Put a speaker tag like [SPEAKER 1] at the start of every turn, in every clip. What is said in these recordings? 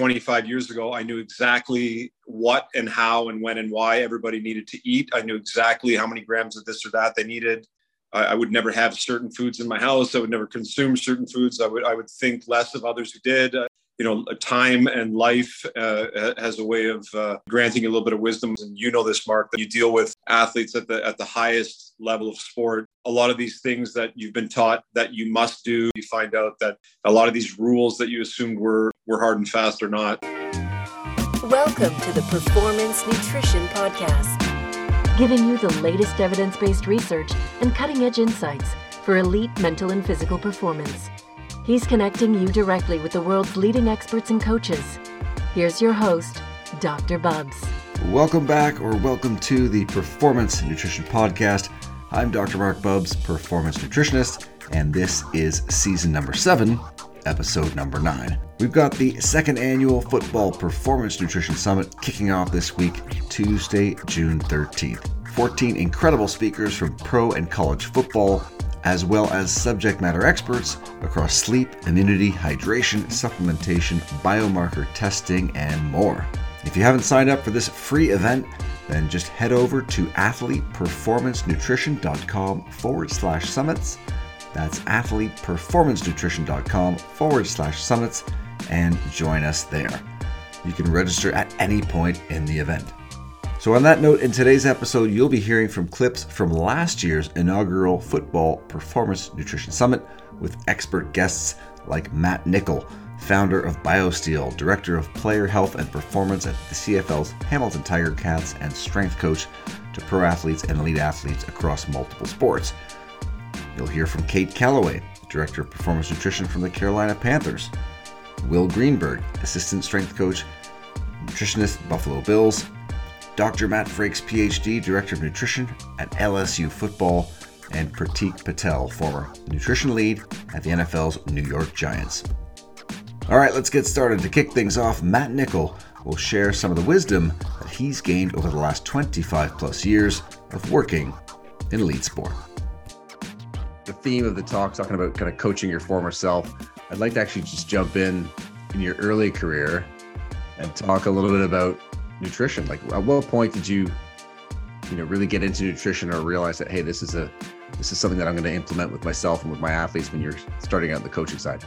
[SPEAKER 1] 25 years ago, I knew exactly what and how and when and why everybody needed to eat. I knew exactly how many grams of this or that they needed. I, I would never have certain foods in my house. I would never consume certain foods. I would I would think less of others who did. You know, time and life uh, has a way of uh, granting a little bit of wisdom. And you know this, Marc, that you deal with athletes at the at the highest level of sport. A lot of these things that you've been taught that you must do, you find out that a lot of these rules that you assumed were were hard and fast are not.
[SPEAKER 2] Welcome to the Performance Nutrition Podcast,
[SPEAKER 3] giving you the latest evidence-based research and cutting-edge insights for elite mental and physical performance. He's connecting you directly with the world's leading experts and coaches. Here's your host, Dr. Bubbs.
[SPEAKER 4] Welcome back, or welcome to the Performance Nutrition Podcast. I'm Dr. Marc Bubbs, performance nutritionist, and this is season number seven, episode number nine. We've got the second annual Football Performance Nutrition Summit kicking off this week, Tuesday, June 13th. 14 incredible speakers from pro and college football, as well as subject matter experts across sleep, immunity, hydration, supplementation, biomarker testing, and more. If you haven't signed up for this free event, then just head over to athleteperformancenutrition.com forward slash summits. That's athleteperformancenutrition.com forward slash summits and join us there. You can register at any point in the event. So, on that note, in today's episode, you'll be hearing from clips from last year's inaugural Football Performance Nutrition Summit with expert guests like Matt Nichol, founder of BioSteel, director of player health and performance at the CFL's Hamilton Tiger Cats, and strength coach to pro athletes and elite athletes across multiple sports. You'll hear from Kate Callaway, director of performance nutrition from the Carolina Panthers, Will Greenberg, assistant strength coach, nutritionist Buffalo Bills, Dr. Matt Frakes, PhD, Director of Nutrition at LSU Football, and Pratik Patel, former nutrition lead at the NFL's New York Giants. All right, let's get started. To kick things off, Matt Nichol will share some of the wisdom that he's gained over the last 25 plus years of working in elite sport. The theme of the talk, talking about kind of coaching your former self, I'd like to actually just jump in in your early career and talk a little bit about nutrition? Like, at what point did you, you know, really get into nutrition or realize that hey, this is a this is something that I'm going to implement with myself and with my athletes when you're starting out the coaching side?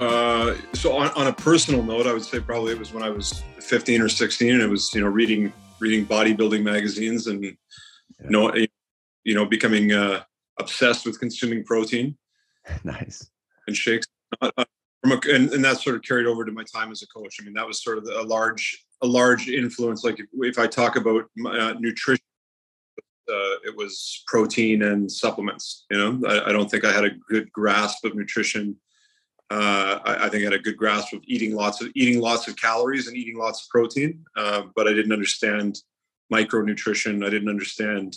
[SPEAKER 1] Uh, so on, on a personal note, I would say probably it was when I was 15 or 16, and it was you know reading reading bodybuilding magazines and yeah. you know you know becoming uh, obsessed with consuming protein.
[SPEAKER 4] Nice.
[SPEAKER 1] And shakes. Uh, from a, and, and that sort of carried over to my time as a coach. I mean, that was sort of a large a large influence. Like if, if I talk about uh, nutrition, uh, it was protein and supplements. You know, I, I, don't think I had a good grasp of nutrition. Uh, I, I, think I had a good grasp of eating lots of eating lots of calories and eating lots of protein, uh, but I didn't understand micronutrition. I didn't understand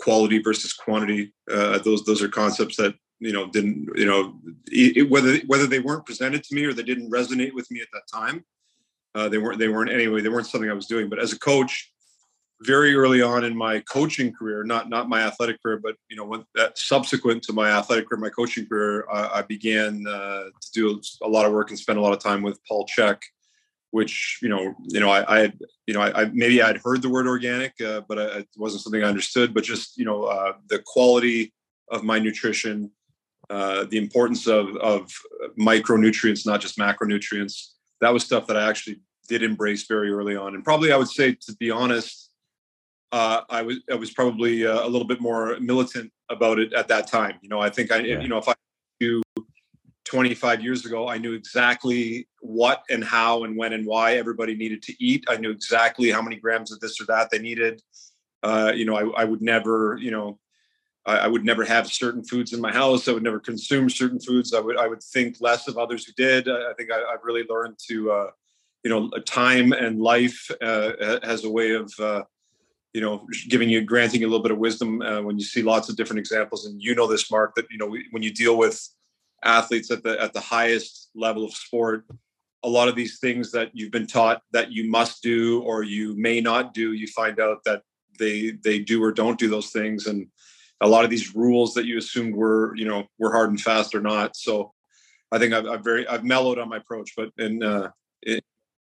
[SPEAKER 1] quality versus quantity. Uh, those those are concepts that you know didn't you know it, whether whether they weren't presented to me or they didn't resonate with me at that time uh, they weren't they weren't anyway they weren't something i was doing but as a coach very early on in my coaching career not not my athletic career but you know when that subsequent to my athletic career my coaching career uh, i began uh, to do a lot of work and spend a lot of time with paul Chek, which you know you know i, I you know I, I, maybe i'd heard the word organic uh, but I, it wasn't something i understood but just you know uh, the quality of my nutrition uh, the importance of, of micronutrients, not just macronutrients. That was stuff that I actually did embrace very early on. And probably I would say, to be honest, uh, I was I was probably uh, a little bit more militant about it at that time. You know, I think I yeah. you know if I do 25 years ago, I knew exactly what and how and when and why everybody needed to eat. I knew exactly how many grams of this or that they needed. Uh, you know, I, I would never, you know, I, I, would never have certain foods in my house. I would never consume certain foods. I would I would think less of others who did. I, I think I, have really learned to, uh, you know, time and life uh, has a way of, uh, you know, giving you granting you a little bit of wisdom uh, when you see lots of different examples. And you know this, Marc, that you know when you deal with athletes at the at the highest level of sport. A lot of these things that you've been taught that you must do or you may not do, you find out that they they do or don't do those things, and a lot of these rules that you assumed were you know were hard and fast or not so i think i've, I've very i've mellowed on my approach but in uh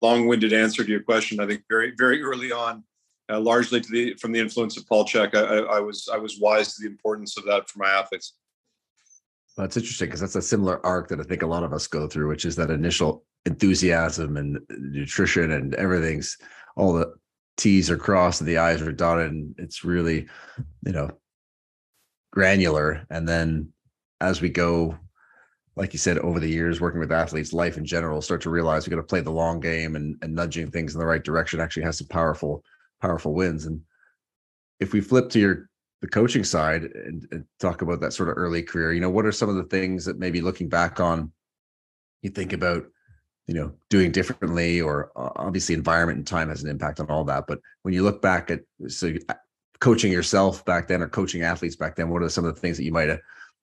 [SPEAKER 1] long-winded answer to your question. I think very very early on, uh, largely to the from the influence of Paul Chek, I, I, was I was wise to the importance of that for my athletes.
[SPEAKER 4] Well, interesting because that's a similar arc that I think a lot of us go through, which is that initial enthusiasm and nutrition and everything's all the T's are crossed and the I's are dotted, and it's really, you know, granular. And then as we go, like you said, over the years, working with athletes, life in general, start to realize we got to play the long game and, and nudging things in the right direction actually has some powerful, powerful wins. And if we flip to your the coaching side and, and, talk about that sort of early career you know what are some of the things that maybe looking back on you think about you know doing differently or obviously environment and time has an impact on all that but when you look back at so uh, coaching yourself back then or coaching athletes back then what are some of the things that you might have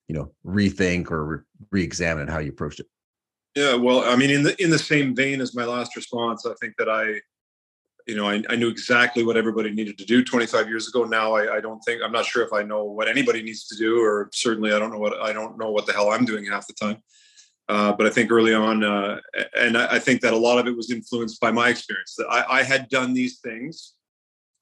[SPEAKER 4] you know rethink or re-examine how you approached it
[SPEAKER 1] yeah well i mean in the in the same vein as my last response i think that i you know, I, I, knew exactly what everybody needed to do 25 years ago. Now I, I, don't think I'm not sure if I know what anybody needs to do, or certainly I don't know what I don't know what the hell I'm doing half the time. Uh, but I think early on, uh, and I, I, think that a lot of it was influenced by my experience. That I, I, had done these things,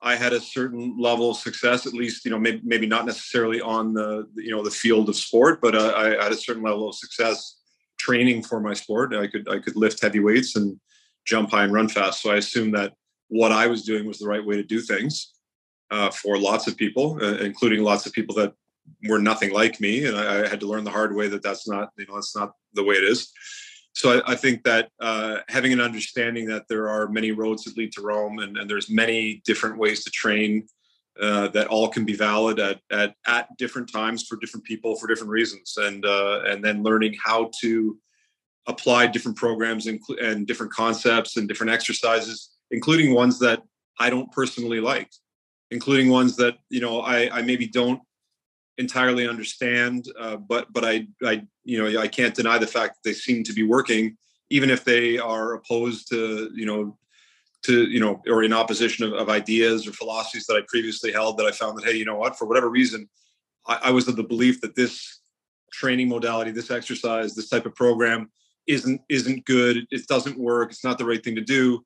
[SPEAKER 1] I had a certain level of success, at least you know maybe, maybe not necessarily on the you know the field of sport, but uh, I had a certain level of success training for my sport. I could I could lift heavy weights and jump high and run fast. So I assumed that what I was doing was the right way to do things uh, for lots of people, uh, including lots of people that were nothing like me, and I, I, had to learn the hard way that that's not you know that's not the way it is. So I, I think that uh, having an understanding that there are many roads that lead to Rome, and, and there's many different ways to train. Uh, that all can be valid at, at at different times for different people for different reasons, and uh, and then learning how to apply different programs and, and different concepts and different exercises including ones that I don't personally like, including ones that you know I, I maybe don't entirely understand, uh, but but I I you know I can't deny the fact that they seem to be working, even if they are opposed to you know to you know or in opposition of, of ideas or philosophies that I previously held. That I found that hey, you know what, for whatever reason, I, I was of the belief that this training modality, this exercise, this type of program isn't isn't good. It doesn't work. It's not the right thing to do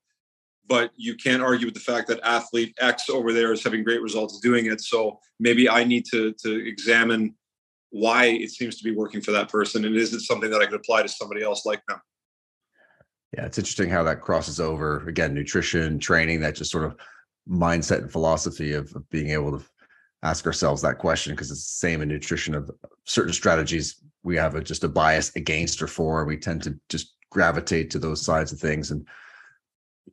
[SPEAKER 1] but you can't argue with the fact that athlete X over there is having great results doing it. So maybe I need to to examine why it seems to be working for that person, and is it something that I could apply to somebody else like them?
[SPEAKER 4] Yeah, it's interesting how that crosses over again, nutrition, training, that just sort of mindset and philosophy of, of being able to ask ourselves that question because it's the same in nutrition of certain strategies we have a, just a bias against or for. We tend to just gravitate to those sides of things and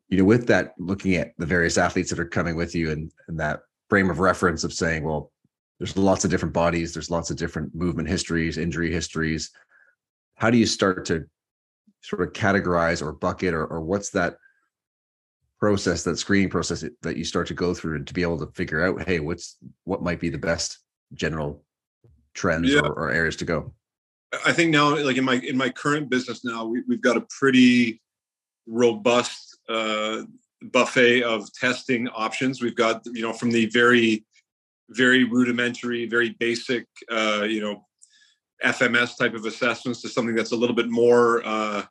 [SPEAKER 4] you know, with that, looking at the various athletes that are coming with you and, and that frame of reference of saying, well, there's lots of different bodies, there's lots of different movement histories, injury histories. How do you start to sort of categorize or bucket, or, or what's that process, that screening process that you start to go through and to be able to figure out, hey, what's what might be the best general trends yeah. or, or areas to go?
[SPEAKER 1] I think now, like in my in my current business now, we, we've got a pretty robust uh, buffet of testing options. We've got you know from the very very rudimentary, very basic, uh, you know, FMS type of assessments to something that's a little bit more uh,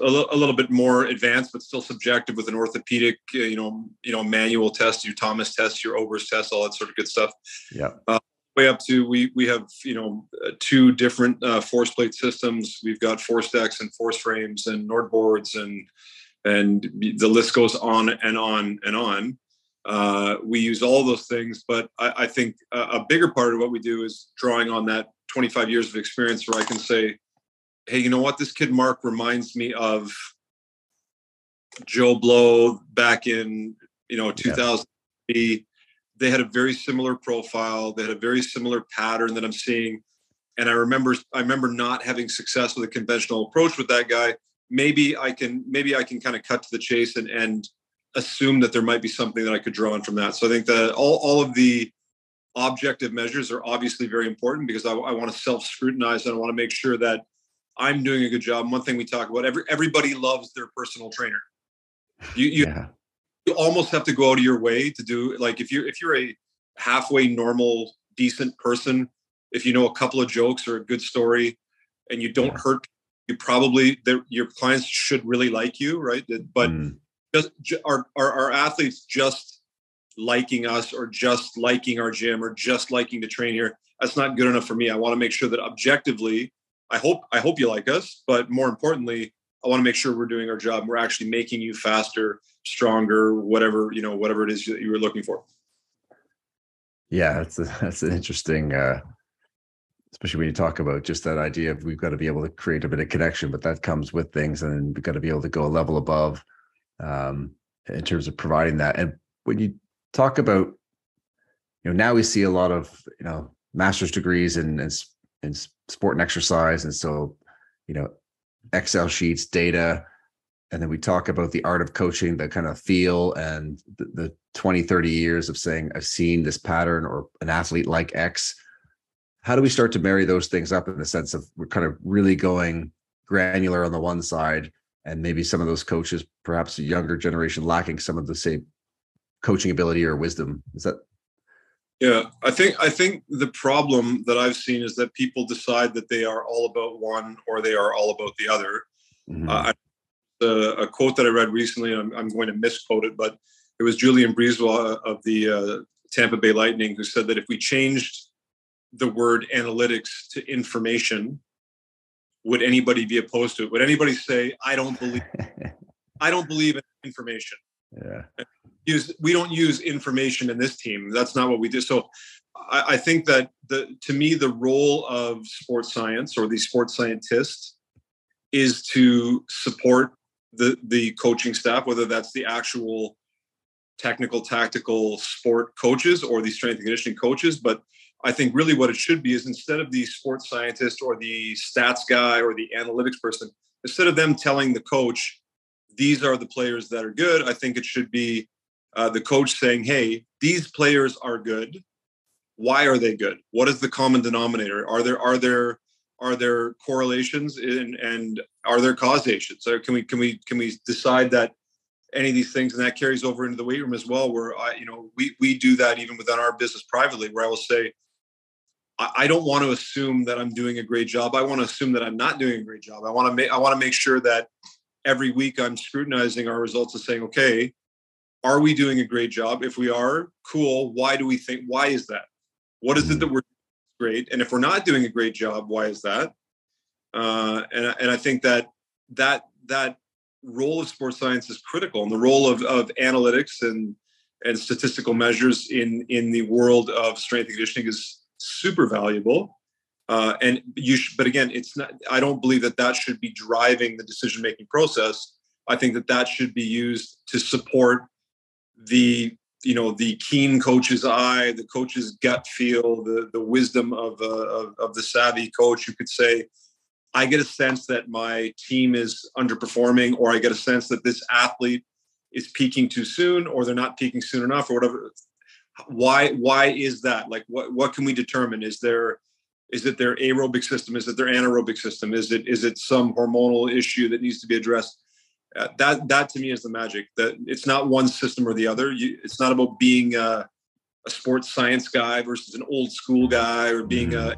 [SPEAKER 1] a, little, bit more advanced, but still subjective with an orthopedic, uh, you know, you know, manual test, your Thomas test, your Ober's test, all that sort of good stuff.
[SPEAKER 4] Yeah. Uh,
[SPEAKER 1] way up to we we have you know uh, two different uh, force plate systems. We've got ForceDecks and ForceFrames and NordBords and and the list goes on and on and on. Uh, we use all those things, but I, I think a, a, bigger part of what we do is drawing on that 25 years of experience where I can say, hey, you know what? This kid Mark reminds me of Joe Blow back in, you know, 2000. Yeah. They had a very similar profile. They had a very similar pattern that I'm seeing. And I remember, I remember not having success with a conventional approach with that guy maybe I can maybe I can kind of cut to the chase and and assume that there might be something that I could draw on from that. So I think that all, all of the objective measures are obviously very important because I, I want to self scrutinize and I want to make sure that I'm doing a good job. One thing we talk about every everybody loves their personal trainer. You you, yeah. you almost have to go out of your way to do like if you're if you're a halfway normal decent person, if you know a couple of jokes or a good story and you don't hurt you probably your clients should really like you, right? But mm. just our, our our athletes just liking us or just liking our gym or just liking to train here that's not good enough for me i want to make sure that objectively i hope i hope you like us but more importantly i want to make sure we're doing our job we're actually making you faster stronger whatever you know whatever it is that you were looking for
[SPEAKER 4] yeah that's a, that's an interesting uh especially when you talk about just that idea of we've got to be able to create a bit of connection but that comes with things and we've got to be able to go a level above um in terms of providing that. And when you talk about you know now we see a lot of you know master's degrees in in, in sport and exercise and so you know excel sheets data and then we talk about the art of coaching the kind of feel and the, the 20 30 years of saying i've seen this pattern or an athlete like x how do we start to marry those things up in the sense of we're kind of really going granular on the one side and maybe some of those coaches perhaps a younger generation lacking some of the same coaching ability or wisdom is that
[SPEAKER 1] yeah i think i think the problem that i've seen is that people decide that they are all about one or they are all about the other mm-hmm. uh, a quote that i read recently I'm, I'm, going to misquote it but it was julien BriseBois of the uh, tampa bay lightning who said that if we changed the word analytics to information would anybody be opposed to it would anybody say i don't believe i don't believe in information
[SPEAKER 4] yeah
[SPEAKER 1] use we don't use information in this team. That's not what we do. So I, I think that the to me the role of sports science or the sports scientist is to support the the coaching staff, whether that's the actual technical tactical sport coaches or the strength and conditioning coaches. But I think really what it should be is instead of the sports scientist or the stats guy or the analytics person, instead of them telling the coach, these are the players that are good, I think it should be uh, the coach saying, "Hey, these players are good. Why are they good? What is the common denominator? Are there are there are there correlations in, and are there causations? Or can we can we can we decide that any of these things and that carries over into the weight room as well? Where I you know we we do that even within our business privately, where I will say." I don't want to assume that I'm doing a great job. I want to assume that I'm not doing a great job. I want to make I want to make sure that every week I'm scrutinizing our results and saying, okay, are we doing a great job? If we are, cool. Why do we think? Why is that? What is it that we're great? And if we're not doing a great job, why is that? Uh, and and I think that that that role of sports science is critical, and the role of of analytics and and statistical measures in in the world of strength and conditioning is super valuable. Uh, and you, sh- but again, it's not. I don't believe that that should be driving the decision making process. I think that that should be used to support the you know the keen coach's eye, the coach's gut feel, the the wisdom of, uh, of, of the savvy coach who could say, I get a sense that my team is underperforming, or I get a sense that this athlete is peaking too soon, or they're not peaking soon enough, or whatever. Why why is that? Like what what can we determine? Is there is it their aerobic system? Is it their anaerobic system? Is it is it some hormonal issue that needs to be addressed? uh, that that to me is the magic that it's not one system or the other you, it's not about being a, a, sports science guy versus an old school guy or being a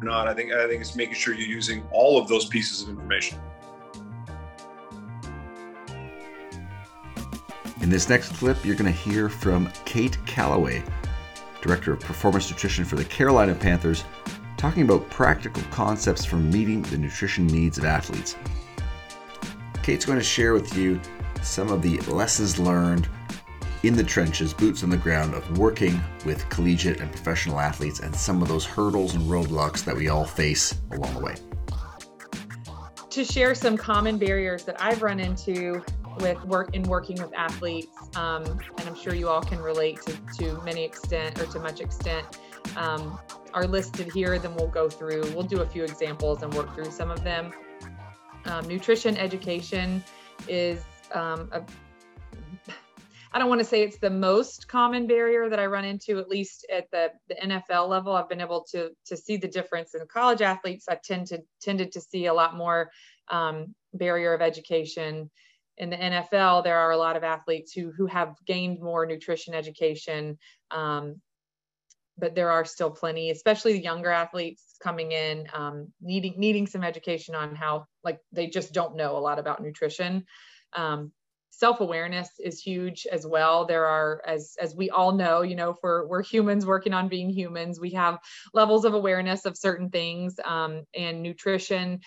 [SPEAKER 1] or not i think i think it's making sure you're using all of those pieces of information
[SPEAKER 4] this next clip you're going to hear from kate callaway director of performance nutrition for the carolina panthers talking about practical concepts for meeting the nutrition needs of athletes Kate's going to share with you some of the lessons learned in the trenches, boots on the ground, of working with collegiate and professional athletes and some of those hurdles and roadblocks that we all face along the way.
[SPEAKER 5] To share some common barriers that I've run into with work in working with athletes, um, and I'm sure you all can relate to, to many extent or to much extent, um, are listed here. Then we'll go through, we'll do a few examples and work through some of them. Um, nutrition education is um, a I don't want to say it's the most common barrier that I run into, at least at the, the NFL level. I've been able to to see the difference in college athletes. I've to tended to see a lot more um, barrier of education. In the NFL, there are a lot of athletes who who have gained more nutrition education um, but there are still plenty, especially the younger athletes coming in, um, needing needing some education on how like they just don't know a lot about nutrition. Um, self-awareness is huge as well there are as as we all know you know for we're humans working on being humans we have levels of awareness of certain things um, and nutrition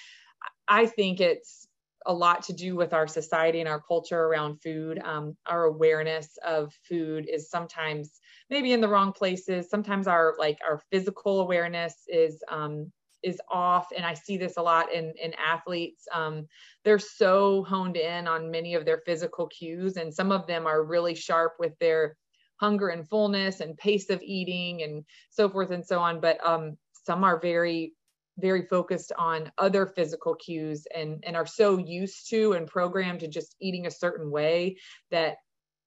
[SPEAKER 5] i think it's a lot to do with our society and our culture around food. Um, our awareness of food is sometimes maybe in the wrong places. Sometimes our like our physical awareness is um, is off and i see this a lot in in athletes. Um, they're so honed in on many of their physical cues and some of them are really sharp with their hunger and fullness and pace of eating and so forth and so on but um, some are very very focused on other physical cues and and are so used to and programmed to just eating a certain way that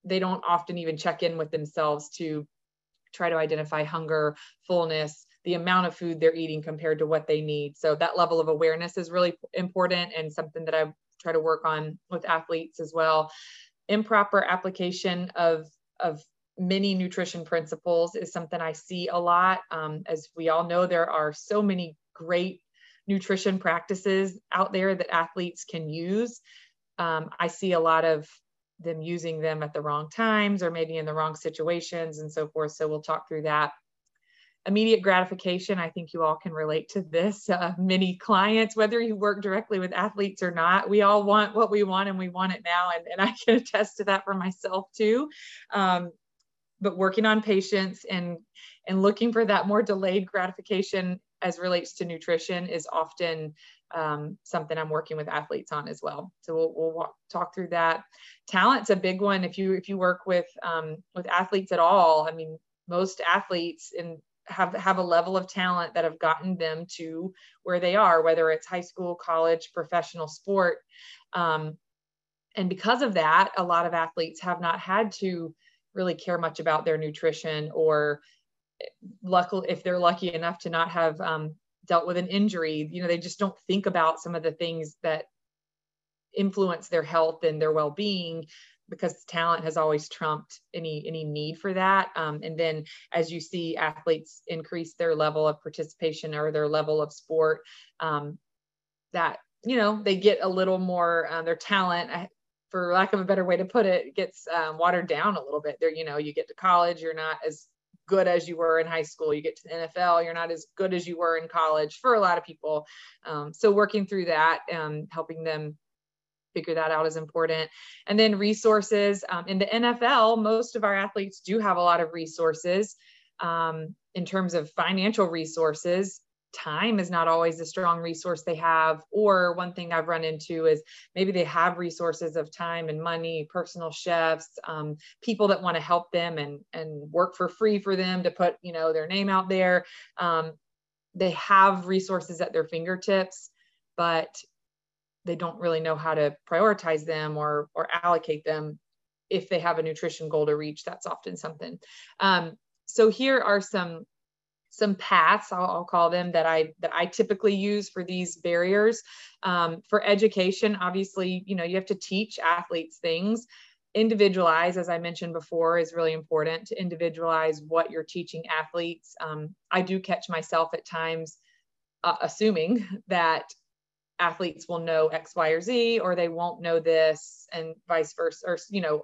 [SPEAKER 5] they don't often even check in with themselves to try to identify hunger fullness the amount of food they're eating compared to what they need. So that level of awareness is really important and something that I try to work on with athletes as well. Improper application of of many nutrition principles is something I see a lot. Um, as we all know, there are so many great nutrition practices out there that athletes can use. Um, I see a lot of them using them at the wrong times or maybe in the wrong situations and so forth. So we'll talk through that immediate gratification i think you all can relate to this uh, many clients whether you work directly with athletes or not we all want what we want and we want it now and, and i can attest to that for myself too um, but working on patience and and looking for that more delayed gratification as relates to nutrition is often um, something I'm working with athletes on as well. So we'll, we'll walk, talk through that. Talent's a big one. If you if you work with um, with athletes at all, I mean, most athletes in have have a level of talent that have gotten them to where they are whether it's high school college professional sport um, and because of that a lot of athletes have not had to really care much about their nutrition or luckily if they're lucky enough to not have um, dealt with an injury you know they just don't think about some of the things that influence their health and their well-being because talent has always trumped any any need for that. Um, and then as you see athletes increase their level of participation or their level of sport um, that you know they get a little more uh, their talent for lack of a better way to put it gets um, watered down a little bit. There you know you get to college you're not as good as you were in high school you get to the nfl you're not as good as you were in college for a lot of people um, so working through that and helping them figure that out is important. And then resources um, in the NFL, most of our athletes do have a lot of resources um, in terms of financial resources. Time is not always a strong resource they have. Or one thing I've run into is maybe they have resources of time and money, personal chefs, um, people that want to help them and and work for free for them to put you know their name out there. Um, they have resources at their fingertips, but they don't really know how to prioritize them or or allocate them if they have a nutrition goal to reach that's often something um, so here are some some paths I'll, I'll, call them that i that i typically use for these barriers. Um, for education obviously you know you have to teach athletes things. Individualize as i mentioned before is really important to individualize what you're teaching athletes. Um, i do catch myself at times uh, assuming that athletes will know X, Y, or Z, or they won't know this, and vice versa, or you know,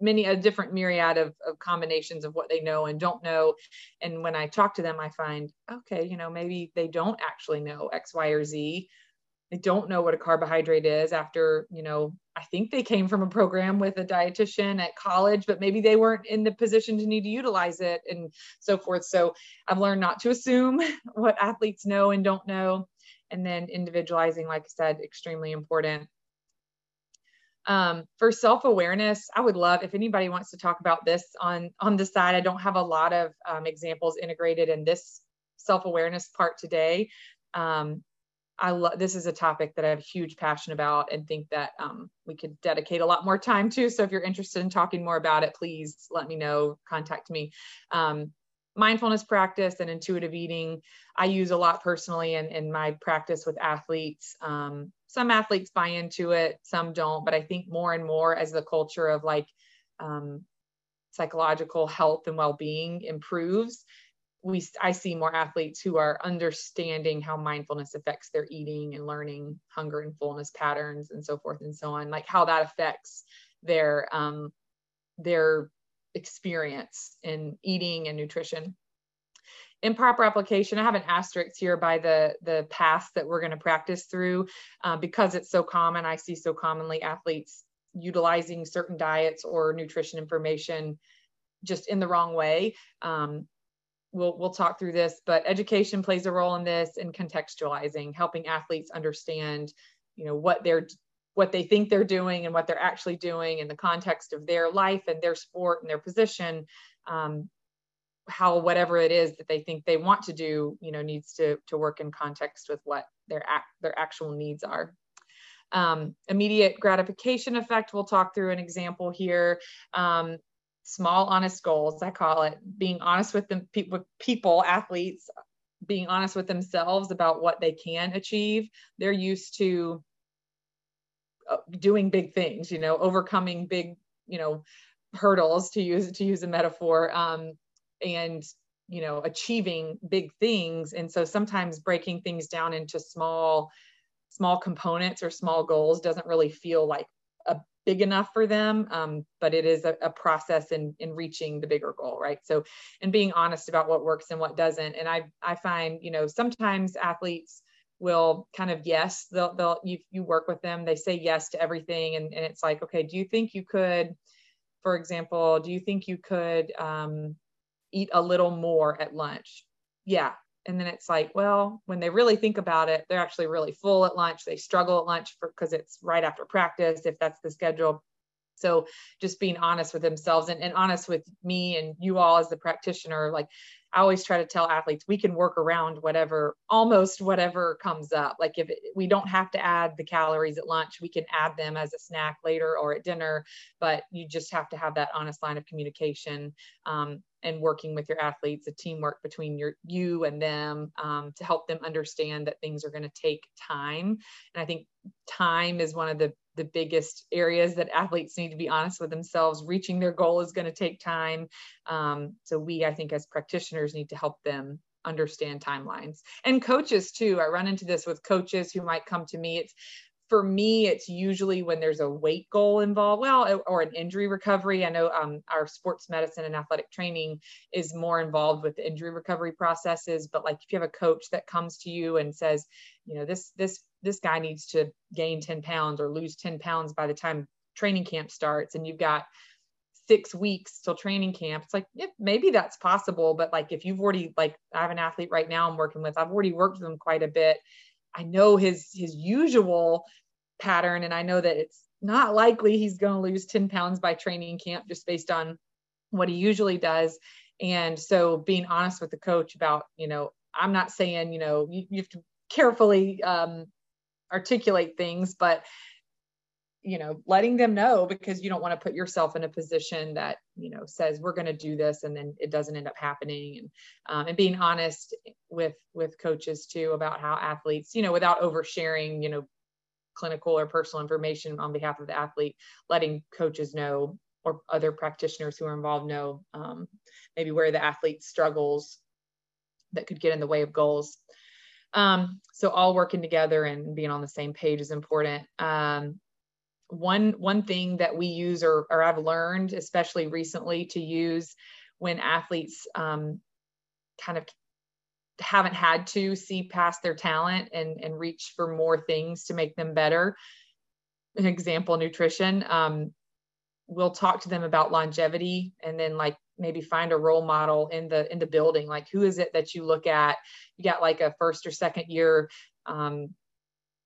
[SPEAKER 5] many a different myriad of, of combinations of what they know and don't know. And when I talk to them, I find, okay, you know, maybe they don't actually know X, Y, or Z. They don't know what a carbohydrate is after, you know, I think they came from a program with a dietitian at college, but maybe they weren't in the position to need to utilize it and so forth. So I've learned not to assume what athletes know and don't know and then individualizing, like I said, extremely important. Um, for self-awareness, I would love if anybody wants to talk about this on on the side. I don't have a lot of um, examples integrated in this self-awareness part today. Um, I love this is a topic that I have huge passion about and think that um, we could dedicate a lot more time to. So if you're interested in talking more about it, please let me know. Contact me. Um, mindfulness practice and intuitive eating i use a lot personally in, in my practice with athletes. Um, some athletes buy into it some don't but i think more and more as the culture of like um, psychological health and well-being improves we I see more athletes who are understanding how mindfulness affects their eating and learning hunger and fullness patterns and so forth and so on, like how that affects their um, their experience in eating and nutrition. Improper application, I have an asterisk here by the the paths that we're going to practice through uh, because it's so common. I see so commonly athletes utilizing certain diets or nutrition information just in the wrong way. Um, we'll we'll talk through this, but education plays a role in this and contextualizing, helping athletes understand, you know, what they're what they think they're doing and what they're actually doing in the context of their life and their sport and their position. Um, how whatever it is that they think they want to do, you know, needs to to work in context with what their act their actual needs are. Um, immediate gratification effect. We'll talk through an example here. Um, small honest goals i call it being honest with them with people athletes being honest with themselves about what they can achieve they're used to doing big things you know overcoming big you know hurdles to use to use a metaphor um, and you know achieving big things. And so sometimes breaking things down into small small components or small goals doesn't really feel like a big enough for them um, but it is a, a, process in in reaching the bigger goal right? So and being honest about what works and what doesn't. And i i find you know sometimes athletes will kind of yes they'll they'll you, you work with them they say yes to everything and, and it's like okay do you think you could for example do you think you could um, eat a little more at lunch? Yeah. And then it's like well when they really think about it they're actually really full at lunch. They struggle at lunch because it's right after practice if that's the schedule. So just being honest with themselves and, and honest with me and you all as the practitioner like I always try to tell athletes we can work around whatever, almost whatever comes up. Like if it, we don't have to add the calories at lunch, we can add them as a snack later or at dinner. But you just have to have that honest line of communication um, and working with your athletes, a teamwork between your you and them um, to help them understand that things are going to take time. And I think time is one of the the biggest areas that athletes need to be honest with themselves. Reaching their goal is going to take time. Um, so we, I think, as practitioners, need to help them understand timelines and coaches too. I run into this with coaches who might come to me. It's for me, it's usually when there's a weight goal involved, well, or an injury recovery. I know um, our sports medicine and athletic training is more involved with injury recovery processes. But like if you have a coach that comes to you and says, you know, this this this guy needs to gain 10 pounds or lose 10 pounds by the time training camp starts and you've got six weeks till training camp it's like yeah, maybe that's possible but like if you've already like i have an athlete right now i'm working with i've already worked with them quite a bit i know his his usual pattern and i know that it's not likely he's going to lose 10 pounds by training camp just based on what he usually does. And so being honest with the coach about you know i'm not saying you know you, you have to carefully um, articulate things but you know letting them know because you don't want to put yourself in a position that you know says we're going to do this and then it doesn't end up happening and um, and being honest with with coaches too about how athletes you know without oversharing you know clinical or personal information on behalf of the athlete letting coaches know or other practitioners who are involved know um, maybe where the athlete struggles that could get in the way of goals um, so all working together and being on the same page is important. Um, one one thing that we use or, or I've learned, especially recently, to use when athletes um, kind of haven't had to see past their talent and and reach for more things to make them better. An example, nutrition. Um, we'll talk to them about longevity and then like maybe find a role model in the in the building like who is it that you look at you got like a first or second year um,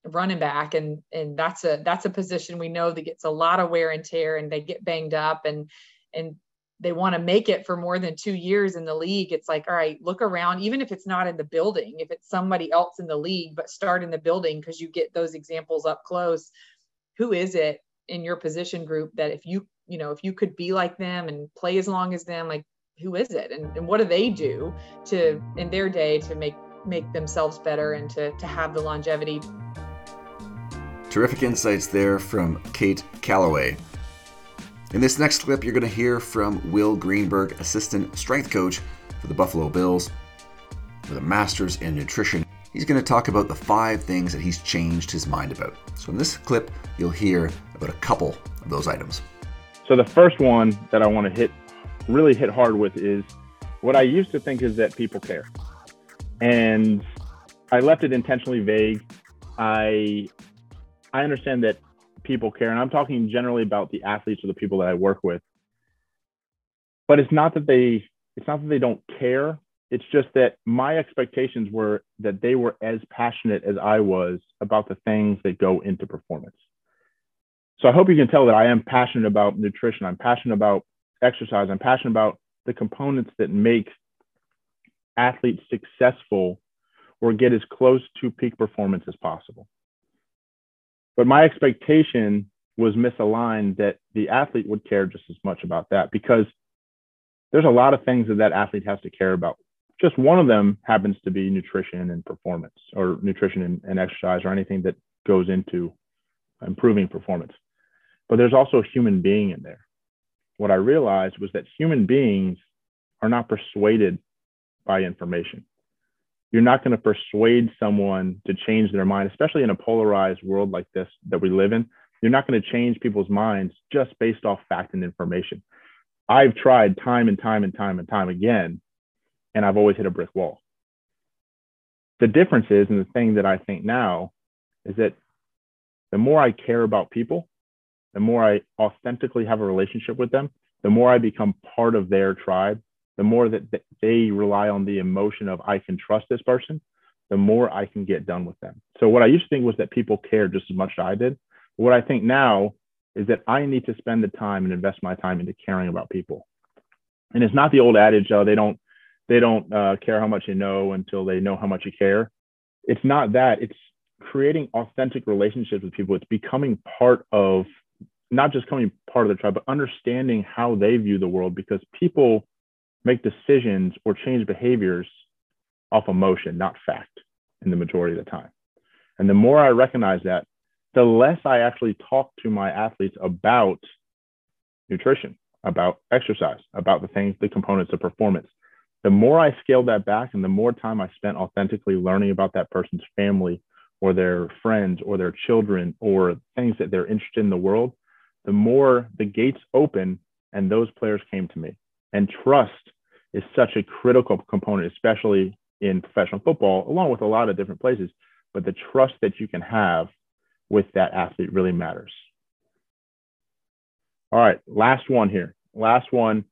[SPEAKER 5] running back and and that's a that's a position we know that gets a lot of wear and tear and they get banged up and and they want to make it for more than two years in the league. It's like all right look around even if it's not in the building if it's somebody else in the league but start in the building because you get those examples up close. Who is it in your position group that if you you know if you could be like them and play as long as them like who is it? And, and what do they do to in their day to make make themselves better and to, to have the longevity
[SPEAKER 4] terrific insights there from kate callaway in this next clip you're going to hear from will greenberg assistant strength coach for the buffalo bills with a master's in nutrition. He's going to talk about the five things that he's changed his mind about. So, in this clip, you'll hear about a couple of those items.
[SPEAKER 6] So, the first one that I want to hit, really hit hard with is what I used to think is that people care. And I left it intentionally vague. I I understand that people care, and I'm talking generally about the athletes or the people that I work with. But it's not that they it's not that they don't care. It's just that my expectations were that they were as passionate as I was about the things that go into performance. So I hope you can tell that I am passionate about nutrition. I'm passionate about exercise. I'm passionate about the components that make athletes successful or get as close to peak performance as possible. But my expectation was misaligned that the athlete would care just as much about that because there's a lot of things that that athlete has to care about. Just one of them happens to be nutrition and performance or nutrition and, and exercise or anything that goes into improving performance. But there's also a human being in there. What I realized was that human beings are not persuaded by information you're not going to persuade someone to change their mind, especially in a polarized world like this that we live in. You're not going to change people's minds just based off fact and information. I've tried time and time and time and time again, and I've always hit a brick wall. The difference is, and the thing that I think now is that the more I care about people, the more I authentically have a relationship with them, the more I become part of their tribe, the more that they rely on the emotion of I can trust this person, the more I can get done with them. So what I used to think was that people cared just as much as I did. What I think now is that I need to spend the time and invest my time into caring about people. And it's not the old adage, oh, they don't they don't uh, care how much you know until they know how much you care. It's not that. It's creating authentic relationships with people. It's becoming part of not just coming part of the tribe, but understanding how they view the world because people make decisions or change behaviors off emotion, not fact, in the majority of the time. And the more I recognize that, the less I actually talk to my athletes about nutrition, about exercise, about the things, the components of performance. The more I scaled that back and the more time I spent authentically learning about that person's family or their friends or their children or things that they're interested in the world, the more the gates open and those players came to me. And trust is such a critical component, especially in professional football, along with a lot of different places. But the trust that you can have with that athlete really matters. All right, last one here. Last one.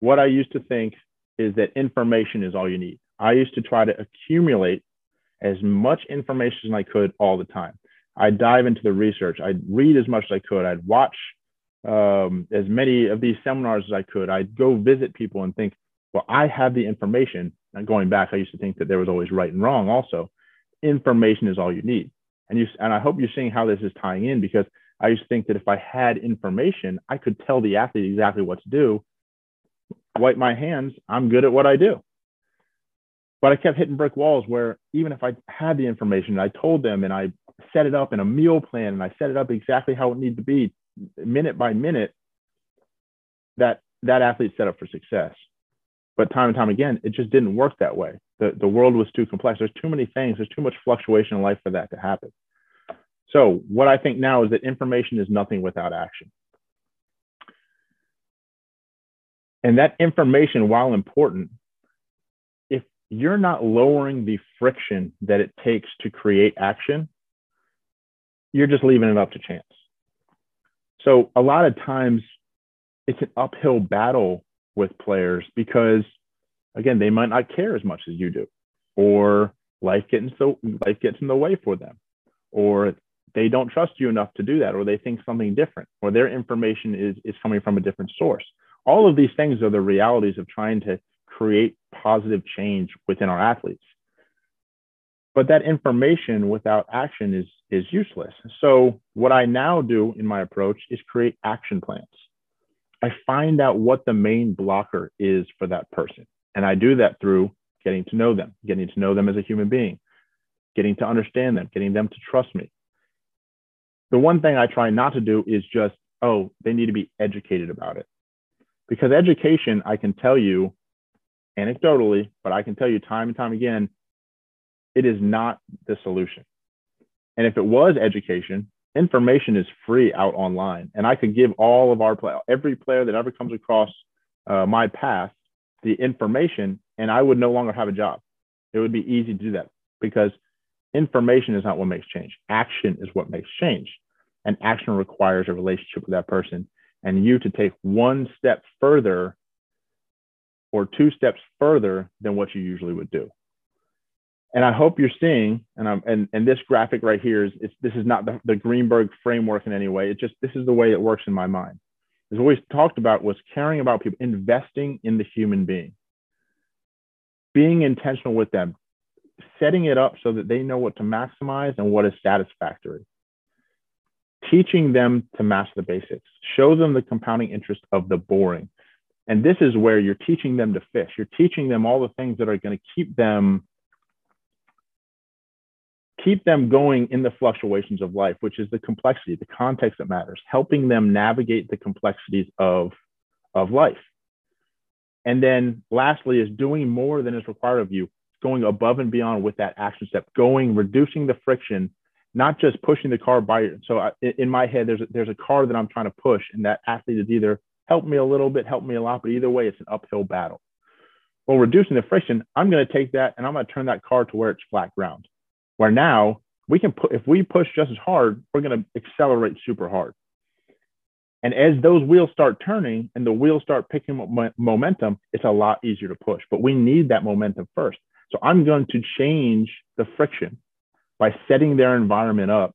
[SPEAKER 6] What I used to think is that information is all you need. I used to try to accumulate as much information as I could all the time. I'd dive into the research. I'd read as much as I could. I'd watch um, as many of these seminars as I could. I'd go visit people and think, well, I have the information. And going back, I used to think that there was always right and wrong. Also, information is all you need. And you and I hope you're seeing how this is tying in because I used to think that if I had information, I could tell the athlete exactly what to do. Wipe my hands, I'm good at what I do. But I kept hitting brick walls where even if I had the information, and I told them and I set it up in a meal plan and I set it up exactly how it needed to be, minute by minute, that that athlete set up for success. But time and time again, it just didn't work that way. The, the world was too complex. There's too many things. There's too much fluctuation in life for that to happen. So what I think now is that information is nothing without action. And that information, while important, if you're not lowering the friction that it takes to create action, you're just leaving it up to chance. So a lot of times it's an uphill battle with players because again they might not care as much as you do or life gets so life gets in the way for them or they don't trust you enough to do that or they think something different or their information is is coming from a different source. All of these things are the realities of trying to create positive change within our athletes. But that information without action is is useless. So what i now do in my approach is create action plans I find out what the main blocker is for that person. And I do that through getting to know them, getting to know them as a human being, getting to understand them, getting them to trust me. The one thing I try not to do is just, oh, they need to be educated about it. Because education, I can tell you, anecdotally, but I can tell you time and time again, it is not the solution. And if it was education, information is free out online. And I could give all of our play, every player that ever comes across uh, my path, the information, and I would no longer have a job. It would be easy to do that because information is not what makes change. Action is what makes change. And action requires a relationship with that person and you to take one step further or two steps further than what you usually would do. And I hope you're seeing, and I'm, and, and this graphic right here is, this is not the, the Greenberg framework in any way. It just, this is the way it works in my mind. As always talked about was caring about people, investing in the human being, being intentional with them, setting it up so that they know what to maximize and what is satisfactory. Teaching them to master the basics, show them the compounding interest of the boring. And this is where you're teaching them to fish. You're teaching them all the things that are going to keep them keep them going in the fluctuations of life, which is the complexity, the context that matters, helping them navigate the complexities of, of life. And then lastly is doing more than is required of you, going above and beyond with that action step, going, reducing the friction, not just pushing the car by. So I, in my head, there's a, there's a car that I'm trying to push, and that athlete is either help me a little bit, help me a lot, but either way, it's an uphill battle. Well, reducing the friction, I'm going to take that and I'm going to turn that car to where it's flat ground where now we can put, if we push just as hard, we're going to accelerate super hard. And as those wheels start turning and the wheels start picking up momentum, it's a lot easier to push. But we need that momentum first. So I'm going to change the friction by setting their environment up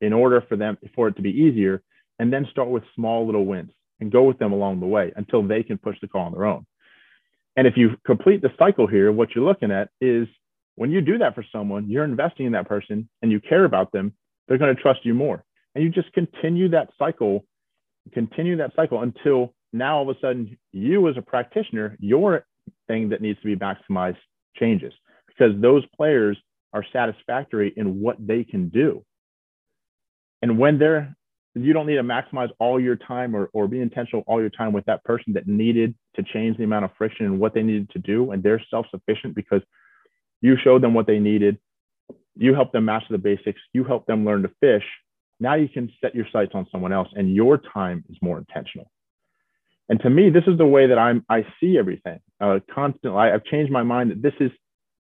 [SPEAKER 6] in order for them for it to be easier, and then start with small little wins and go with them along the way until they can push the car on their own. And if you complete the cycle here, what you're looking at is when you do that for someone, you're investing in that person and you care about them, they're going to trust you more. And you just continue that cycle, continue that cycle until now all of a sudden you as a practitioner, your thing that needs to be maximized changes because those players are satisfactory in what they can do. And when they're you don't need to maximize all your time or, or be intentional all your time with that person that needed to change the amount of friction and what they needed to do and they're self-sufficient because you showed them what they needed. You helped them master the basics. You helped them learn to fish. Now you can set your sights on someone else, and your time is more intentional. And to me, this is the way that I'm. I see everything. Uh, constantly, I've changed my mind that this is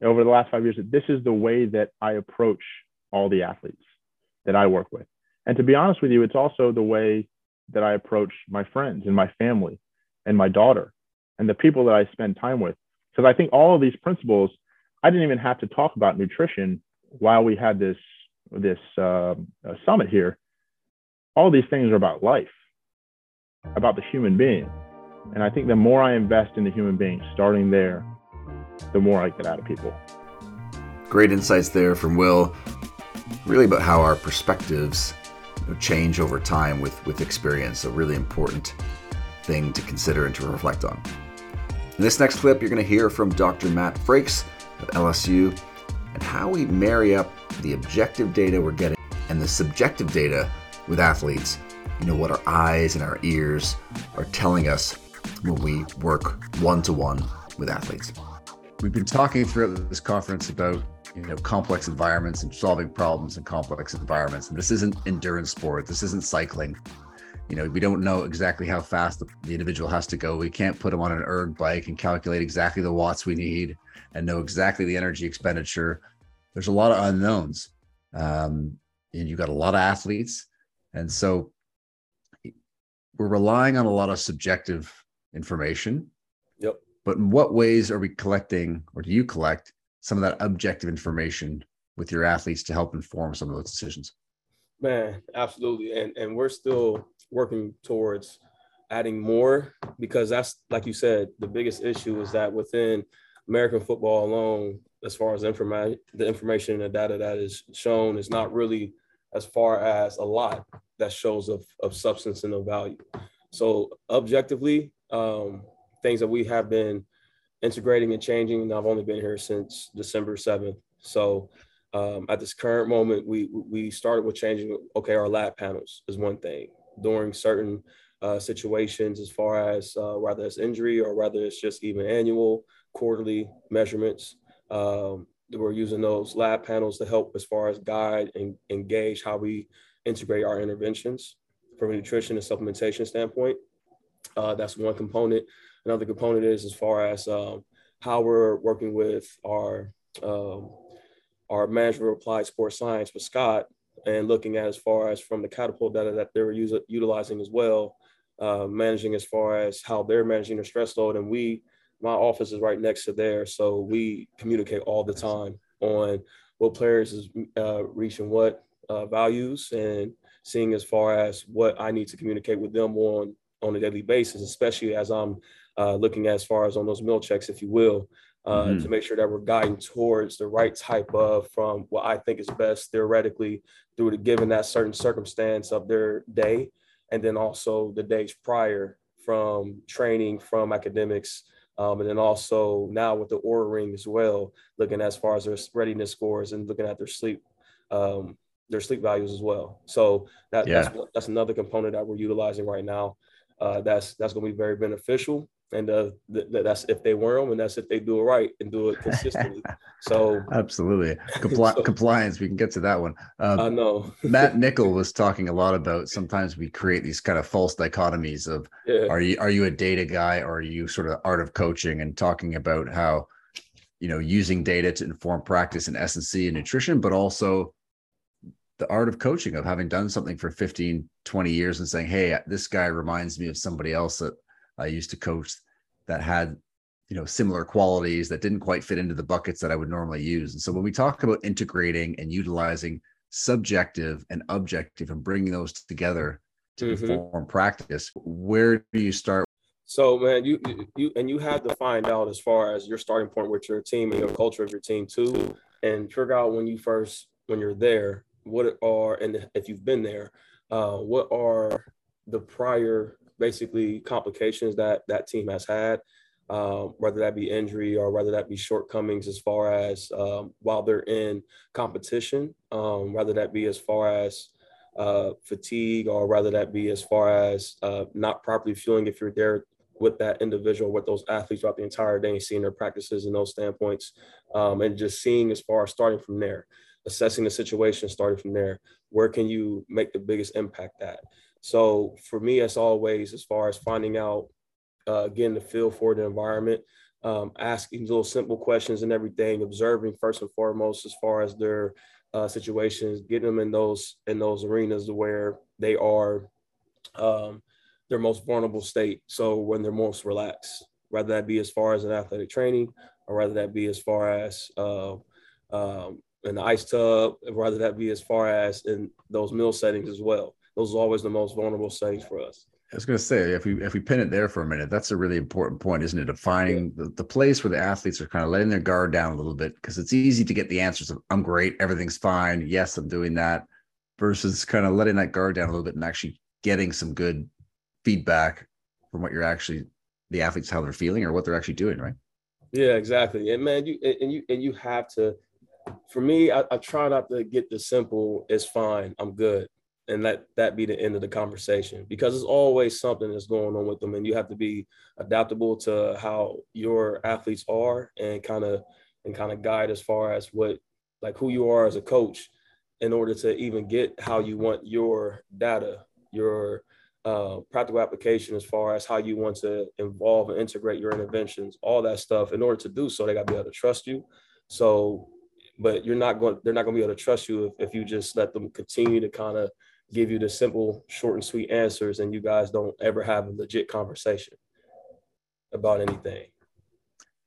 [SPEAKER 6] over the last five years. That this is the way that I approach all the athletes that I work with. And to be honest with you, it's also the way that I approach my friends and my family and my daughter and the people that I spend time with. Because I think all of these principles I didn't even have to talk about nutrition while we had this this uh, summit here. All these things are about life, about the human being, and I think the more I invest in the human being, starting there, the more I get out of people.
[SPEAKER 4] Great insights there from Will. Really about how our perspectives change over time with with experience. A really important thing to consider and to reflect on. In this next clip, you're going to hear from Dr. Matt Frakes of LSU and how we marry up the objective data we're getting and the subjective data with athletes. You know, what our eyes and our ears are telling us when we work one to one with athletes.
[SPEAKER 7] We've been talking throughout this conference about you know complex environments and solving problems in complex environments and this isn't endurance sport this isn't cycling you know we don't know exactly how fast the, the individual has to go we can't put them on an erg bike and calculate exactly the watts we need and know exactly the energy expenditure. There's a lot of unknowns. Um, and you've got a lot of athletes. And so we're relying on a lot of subjective information.
[SPEAKER 8] Yep.
[SPEAKER 7] But in what ways are we collecting, or do you collect some of that objective information with your athletes to help inform some of those decisions?
[SPEAKER 8] Man, absolutely. And and we're still working towards adding more because that's like you said, the biggest issue is that within American football alone, as far as information, the information and the data that is shown is not really as far as a lot that shows of, of substance and of value. So objectively, um, things that we have been integrating and changing, and I've only been here since December 7th. So um, at this current moment, we we started with changing. Okay, our lab panels is one thing. During certain uh, situations as far as uh, whether it's injury or whether it's just even annual, quarterly measurements. Um, we're using those lab panels to help as far as guide and engage how we integrate our interventions from a nutrition and supplementation standpoint. Uh, that's one component. Another component is as far as um, how we're working with our um, our management of applied sports science with Scott and looking at as far as from the catapult data that they're using, utilizing as well, uh, managing as far as how they're managing their stress load. And we, my office is right next to there. So we communicate all the time on what players is uh, reaching what uh, values and seeing as far as what I need to communicate with them on on a daily basis, especially as I'm uh, looking as far as on those meal checks, if you will, uh, mm-hmm. to make sure that we're guiding towards the right type of from what I think is best theoretically through the given that certain circumstance of their day, and then also the days prior from training, from academics, um, and then also now with the Oura ring as well, looking as far as their readiness scores and looking at their sleep, um, their sleep values as well. So that, yeah. that's that's another component that we're utilizing right now. Uh, that's that's going to be very beneficial and uh, th- that's if they wear them, and that's if they do it right and do it consistently. so
[SPEAKER 4] absolutely Compli- so, compliance. We can get to that one.
[SPEAKER 8] Um, I know
[SPEAKER 4] Matt Nichol was talking a lot about sometimes we create these kind of false dichotomies of yeah. are you are you a data guy or are you sort of art of coaching and talking about how you know using data to inform practice in S&C and nutrition, but also the art of coaching of having done something for 15 20 years and saying hey this guy reminds me of somebody else that I used to coach that had you know similar qualities that didn't quite fit into the buckets that I would normally use. And so when we talk about integrating and utilizing subjective and objective and bringing those together to mm-hmm. inform practice, where do you start?
[SPEAKER 8] So man, you you and you have to find out as far as your starting point with your team and your culture of your team too, and figure out when you first when you're there what are and if you've been there, uh, what are the prior basically complications that that team has had, um, whether that be injury or whether that be shortcomings as far as um, while they're in competition, um, whether that be as far as uh, fatigue or whether that be as far as uh, not properly fueling if you're there with that individual, with those athletes throughout the entire day and seeing their practices and those standpoints, um, and just seeing as far as starting from there, assessing the situation, starting from there, where can you make the biggest impact at? So for me, as always, as far as finding out, uh, getting the feel for the environment, um, asking little simple questions and everything, observing first and foremost as far as their uh, situations, getting them in those in those arenas where they are um, their most vulnerable state. So when they're most relaxed, whether that be as far as an athletic training, or whether that be as far as uh, um, in the ice tub, or whether that be as far as in those meal settings as well those are always the most vulnerable settings for us.
[SPEAKER 4] I was going to say, if we if we pin it there for a minute, that's a really important point, isn't it? Defining yeah. the, the place where the athletes are kind of letting their guard down a little bit because it's easy to get the answers of "I'm great, everything's fine, yes, I'm doing that," versus kind of letting that guard down a little bit and actually getting some good feedback from what you're actually the athletes how they're feeling or what they're actually doing, right?
[SPEAKER 8] Yeah, exactly. And man, you and you and you have to. For me, I, I try not to get the simple. It's fine. I'm good and let that be the end of the conversation because there's always something that's going on with them and you have to be adaptable to how your athletes are and kind of and kind of guide as far as what like who you are as a coach in order to even get how you want your data your uh, practical application as far as how you want to involve and integrate your interventions all that stuff in order to do so they got to be able to trust you. So but you're not going they're not going to be able to trust you if, if you just let them continue to kind of give you the simple, short and sweet answers, and you guys don't ever have a legit conversation about anything.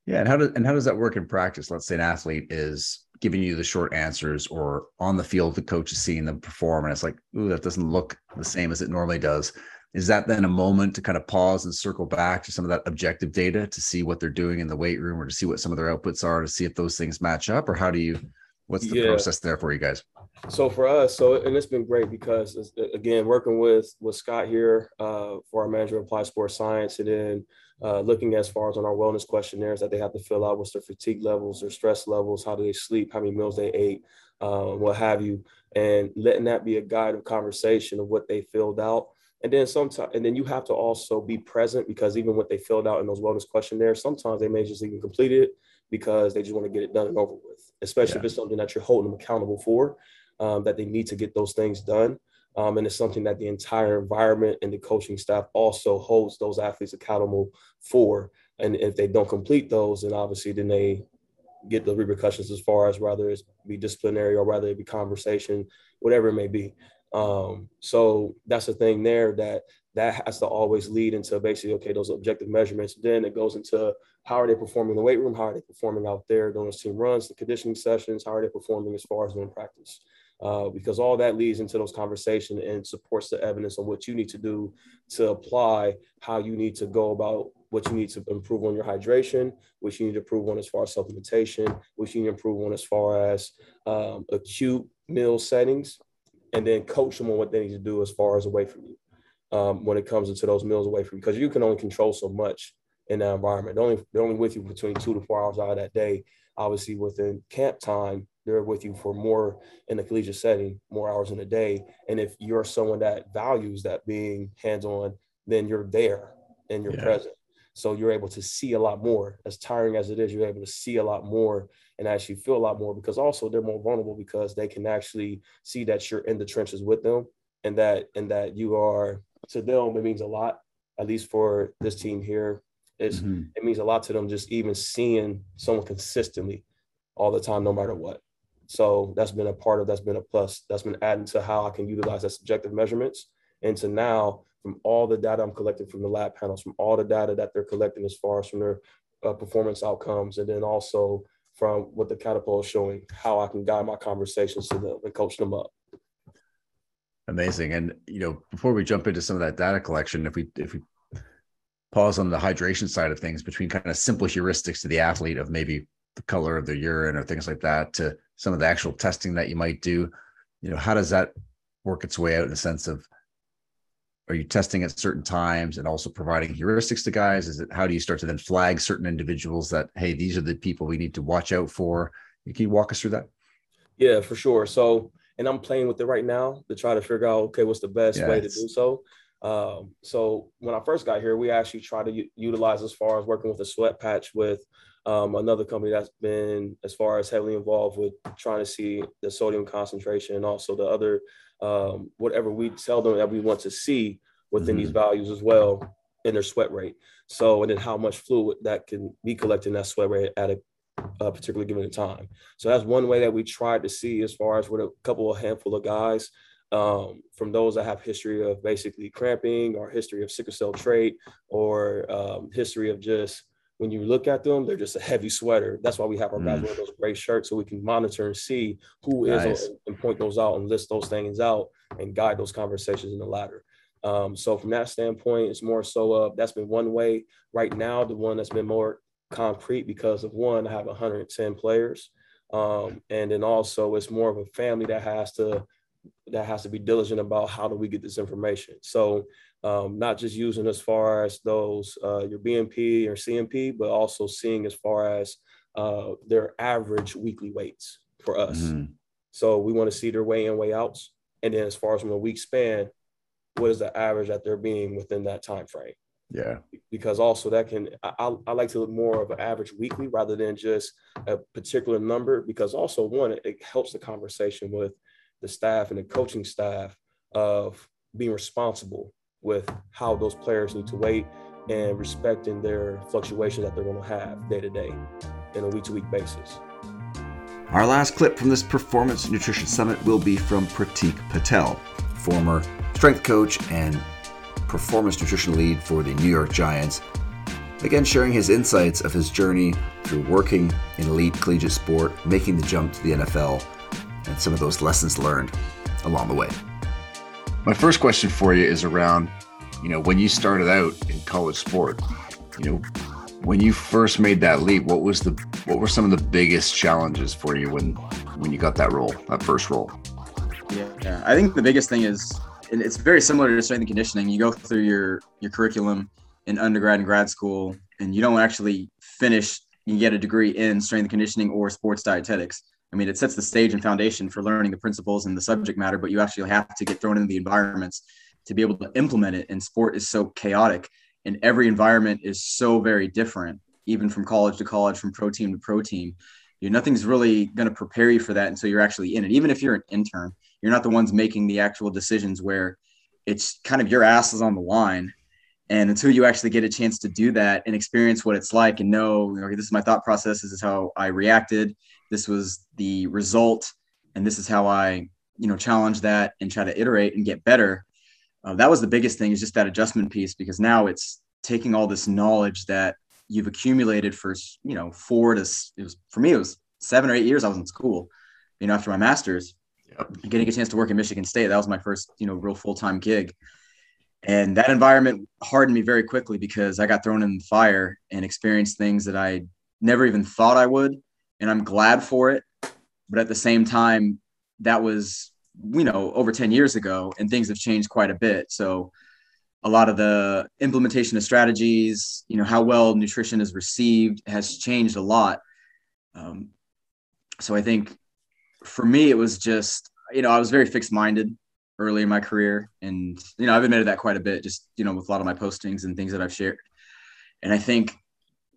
[SPEAKER 4] Yeah, and how does and how does that work in practice? Let's say an athlete is giving you the short answers, or on the field, the coach is seeing them perform, and it's like, ooh, that doesn't look the same as it normally does. Is that then a moment to kind of pause and circle back to some of that objective data to see what they're doing in the weight room, or to see what some of their outputs are, to see if those things match up, or how do you? What's the yeah. process there for you guys?
[SPEAKER 8] So for us, so and it's been great because again, working with with Scott here uh, for our manager of applied sports science, and then uh, looking as far as on our wellness questionnaires that they have to fill out, what's their fatigue levels, their stress levels, how do they sleep, how many meals they ate, um, what have you, and letting that be a guide of conversation of what they filled out. And then sometimes, and then you have to also be present because even what they filled out in those wellness questionnaires, sometimes they may just even complete it because they just want to get it done and over with, especially yeah. if it's something that you're holding them accountable for, um, that they need to get those things done. Um, and it's something that the entire environment and the coaching staff also holds those athletes accountable for. And if they don't complete those, then obviously then they get the repercussions as far as whether it be disciplinary or whether it be conversation, whatever it may be. Um, so that's the thing there that that has to always lead into basically okay those objective measurements. Then it goes into how are they performing in the weight room, how are they performing out there doing team runs, the conditioning sessions, how are they performing as far as doing practice. Uh, because all that leads into those conversations and supports the evidence on what you need to do to apply how you need to go about what you need to improve on your hydration, what you need to improve on as far as supplementation, what you need to improve on as far as um, acute meal settings, and then coach them on what they need to do as far as away from you um, when it comes into those meals away from you, because you can only control so much in that environment. They're only, they're only with you between two to four hours out of that day. Obviously, within camp time, they're with you for more in the collegiate setting, more hours in a day. And if you're someone that values that being hands on, then you're there and you're yeah. present. So you're able to see a lot more. As tiring as it is, you're able to see a lot more and actually feel a lot more because also they're more vulnerable because they can actually see that you're in the trenches with them and that and that you are to them it means a lot at least for this team here it's mm-hmm. it means a lot to them just even seeing someone consistently all the time no matter what. So that's been a part of that's been a plus that's been adding to how i can utilize that subjective measurements. And to now from all the data i'm collecting from the lab panels from all the data that they're collecting as far as from their uh, performance outcomes and then also from what the catapult is showing how i can guide my conversations to them and coach them up.
[SPEAKER 7] Amazing. And you know before we jump into some of that data collection if we if we pause on the hydration side of things between kind of simple heuristics to the athlete of maybe the color of their urine or things like that to some of the actual testing that you might do. You know how does that work its way out in the sense of are you testing at certain times and also providing heuristics to guys? Is it how do you start to then flag certain individuals that hey these are the people we need to watch out for? Can you walk us through that?
[SPEAKER 8] Yeah for sure. So and i'm playing with it right now to try to figure out okay what's the best way to do so um, so when i first got here we actually tried to u- utilize as far as working with a sweat patch with um, another company that's been as far as heavily involved with trying to see the sodium concentration and also the other um, whatever we tell them that we want to see within mm-hmm. these values as well in their sweat rate. So, and then how much fluid that can be collected in that sweat rate at a, a particular given time. So that's one way that we tried to see as far as with a couple of handful of guys um, from those that have history of basically cramping or history of sickle cell trait or um, history of just when you look at them, they're just a heavy sweater. That's why we have our guys mm. wear those gray shirts so we can monitor and see who is nice. and point those out and list those things out and guide those conversations in the ladder. Um, so from that standpoint, it's more so uh, that's been one way. Right now, the one that's been more concrete because of one, I have 110 players, um, and then also it's more of a family that has to that has to be diligent about how do we get this information. So um, not just using as far as those uh, your BMP or CMP, but also seeing as far as uh, their average weekly weights for us. Mm-hmm. So we want to see their weigh in, weigh outs, and then as far as from a week span, what is the average that they're being within that time frame?
[SPEAKER 7] Yeah.
[SPEAKER 8] Because also that can I, I like to look more of an average weekly rather than just a particular number. Because also one, it, it helps the conversation with the staff and the coaching staff of being responsible with how those players need to wait and respecting their fluctuations that they're going to have day to day in a week to week basis.
[SPEAKER 4] Our last clip from this Performance Nutrition Summit will be from Pratik Patel, former strength coach and performance nutrition lead for the New York Giants. Again, sharing his insights of his journey through working in elite collegiate sport, making the jump to the NFL, and some of those lessons learned along the way.
[SPEAKER 7] My first question for you is around, you know, when you started out in college sport, you know, when you first made that leap, what was the what were some of the biggest challenges for you when when you got that role, that first role?
[SPEAKER 9] Yeah, yeah. I think the biggest thing is and it's very similar to strength and conditioning. You go through your your curriculum in undergrad and grad school, and you don't actually finish. You get a degree in strength and conditioning or sports dietetics. I mean, it sets the stage and foundation for learning the principles and the subject matter, but you actually have to get thrown into the environments to be able to implement it. And sport is so chaotic and every environment is so very different, even from college to college, from pro team to pro team. You know, nothing's really going to prepare you for that until you're actually in it. Even if you're an intern, you're not the ones making the actual decisions where it's kind of your ass is on the line. And until you actually get a chance to do that and experience what it's like and know, okay, this is my thought process, this is how I reacted, this was the result, and this is how I, you know, challenge that and try to iterate and get better. Uh, that was the biggest thing is just that adjustment piece because now it's taking all this knowledge that you've accumulated for you know four to it was for me it was seven or eight years I was in school, you know after my master's, yep. getting a chance to work in Michigan State that was my first you know real full time gig, and that environment hardened me very quickly because I got thrown in the fire and experienced things that I never even thought I would, and I'm glad for it, but at the same time that was you know over 10 years ago and things have changed quite a bit. So a lot of the implementation of strategies you know how well nutrition is received has changed a lot. Um, so i think for me it was just you know i was very fixed minded early in my career and you know i've admitted that quite a bit just you know with a lot of my postings and things that i've shared. And i think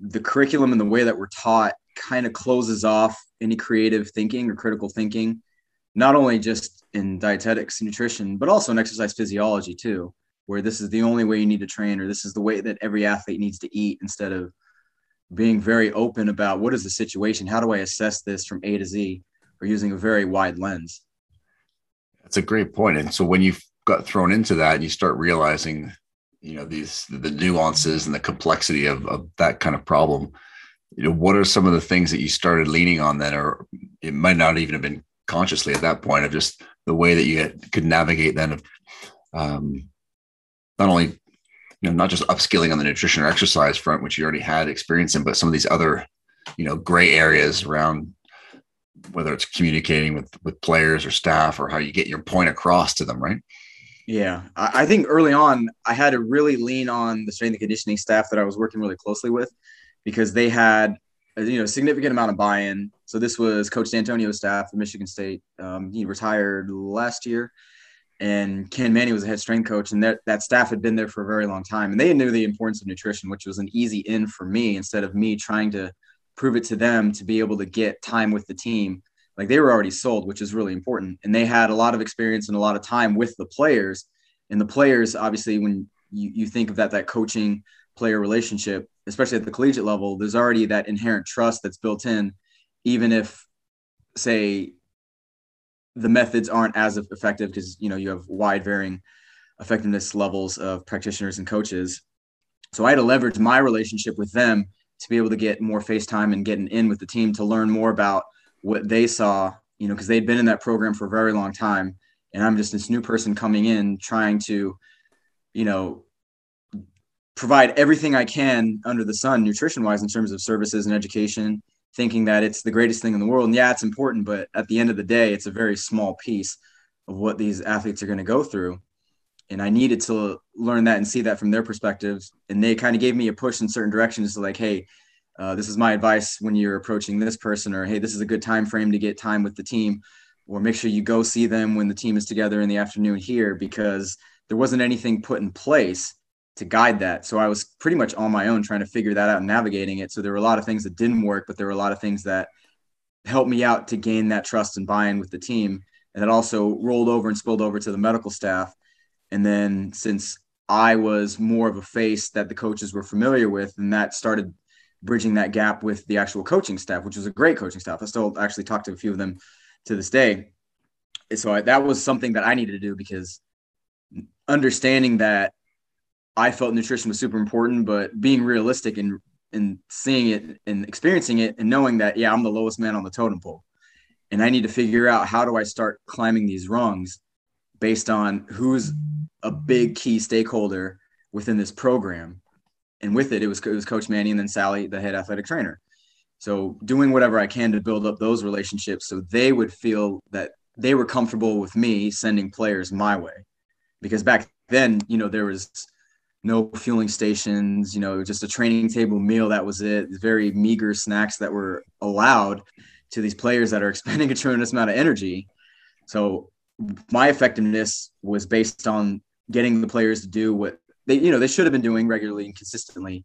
[SPEAKER 9] the curriculum and the way that we're taught kind of closes off any creative thinking or critical thinking not only just in dietetics and nutrition, but also in exercise physiology too, where this is the only way you need to train, or this is the way that every athlete needs to eat instead of being very open about what is the situation? How do I assess this from A to Z or using a very wide lens?
[SPEAKER 4] That's a great point. And so when you've got thrown into that, and you start realizing, you know, these the nuances and the complexity of, of that kind of problem. You know, what are some of the things that you started leaning on that or it might not even have been consciously at that point of just the way that you could navigate then of um, not only you know not just upskilling on the nutrition or exercise front which you already had experience in but some of these other you know gray areas around whether it's communicating with with players or staff or how you get your point across to them right?
[SPEAKER 9] Yeah. I think early on i had to really lean on the strength and conditioning staff that i was working really closely with because they had you know significant amount of buy-in. So this was Coach Dantonio's staff at Michigan State. Um, he retired last year, and Ken Mannie was a head strength coach, and that that staff had been there for a very long time, and they knew the importance of nutrition, which was an easy in for me instead of me trying to prove it to them to be able to get time with the team. Like they were already sold, which is really important, and they had a lot of experience and a lot of time with the players. And the players, obviously, when you, you think of that that coaching player relationship, especially at the collegiate level, there's already that inherent trust that's built in, even if, say, the methods aren't as effective because you know you have wide varying effectiveness levels of practitioners and coaches. So I had to leverage my relationship with them to be able to get more face time and getting in with the team to learn more about what they saw, you know, because they'd been in that program for a very long time. And I'm just this new person coming in trying to, you know, provide everything I can under the sun, nutrition wise, in terms of services and education, thinking that it's the greatest thing in the world. And yeah, it's important, but at the end of the day, it's a very small piece of what these athletes are going to go through. And I needed to learn that and see that from their perspectives. And they kind of gave me a push in certain directions to like, hey, uh, this is my advice when you're approaching this person, or hey, this is a good time frame to get time with the team, or make sure you go see them when the team is together in the afternoon here because there wasn't anything put in place to guide that. So I was pretty much on my own trying to figure that out and navigating it. So there were a lot of things that didn't work, but there were a lot of things that helped me out to gain that trust and buy-in with the team. And that also rolled over and spilled over to the medical staff. And then since I was more of a face that the coaches were familiar with, and that started bridging that gap with the actual coaching staff, which was a great coaching staff. I still actually talk to a few of them to this day. So I, that was something that I needed to do because understanding that I felt nutrition was super important, but being realistic and and seeing it and experiencing it and knowing that yeah, I'm the lowest man on the totem pole, and I need to figure out how do I start climbing these rungs based on who's a big key stakeholder within this program, and with it, it was it was Coach Mannie and then Sally, the head athletic trainer. So doing whatever I can to build up those relationships so they would feel that they were comfortable with me sending players my way, because back then, you know, there was no fueling stations, you know, just a training table meal. That was it. Very meager snacks that were allowed to these players that are expending a tremendous amount of energy. So my effectiveness was based on getting the players to do what they you know they should have been doing regularly and consistently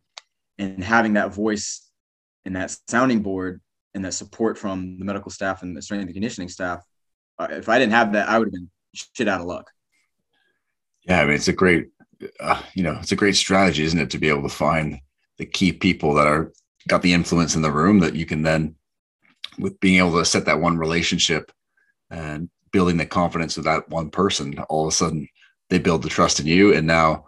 [SPEAKER 9] and having that voice and that sounding board and that support from the medical staff and the strength and conditioning staff uh, if i didn't have that i would have been shit out of luck
[SPEAKER 4] yeah i mean it's a great uh, you know it's a great strategy isn't it to be able to find the key people that are got the influence in the room that you can then with being able to set that one relationship and building the confidence of that one person all of a sudden they build the trust in you and now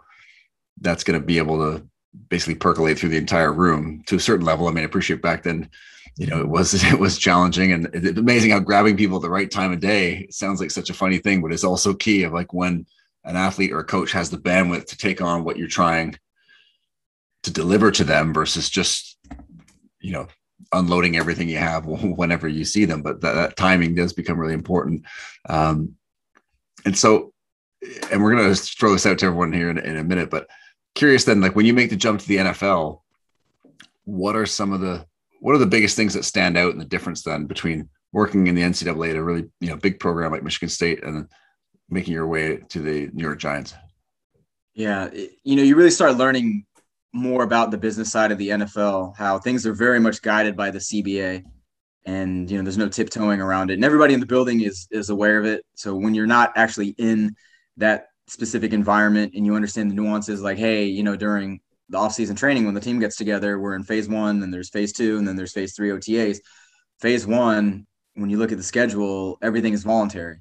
[SPEAKER 4] that's going to be able to basically percolate through the entire room to a certain level. I mean i appreciate back then you know it was it was challenging and it's amazing how grabbing people at the right time of day sounds like such a funny thing but it's also key of like when an athlete or a coach has the bandwidth to take on what you're trying to deliver to them versus just you know unloading everything you have whenever you see them. But that, that timing does become really important. Um, and so and we're going to throw this out to everyone here in, in a minute but curious then like when you make the jump to the nfl what are some of the what are the biggest things that stand out and the difference then between working in the ncaa at a really you know big program like michigan state and making your way to the new york giants
[SPEAKER 9] yeah you know you really start learning more about the business side of the NFL, how things are very much guided by the CBA, and you know there's no tiptoeing around it, and everybody in the building is is aware of it. So when you're not actually in that specific environment and you understand the nuances, like hey, you know during the offseason training when the team gets together, we're in phase one, then there's phase two, and then there's phase three OTAs. Phase one, when you look at the schedule, everything is voluntary.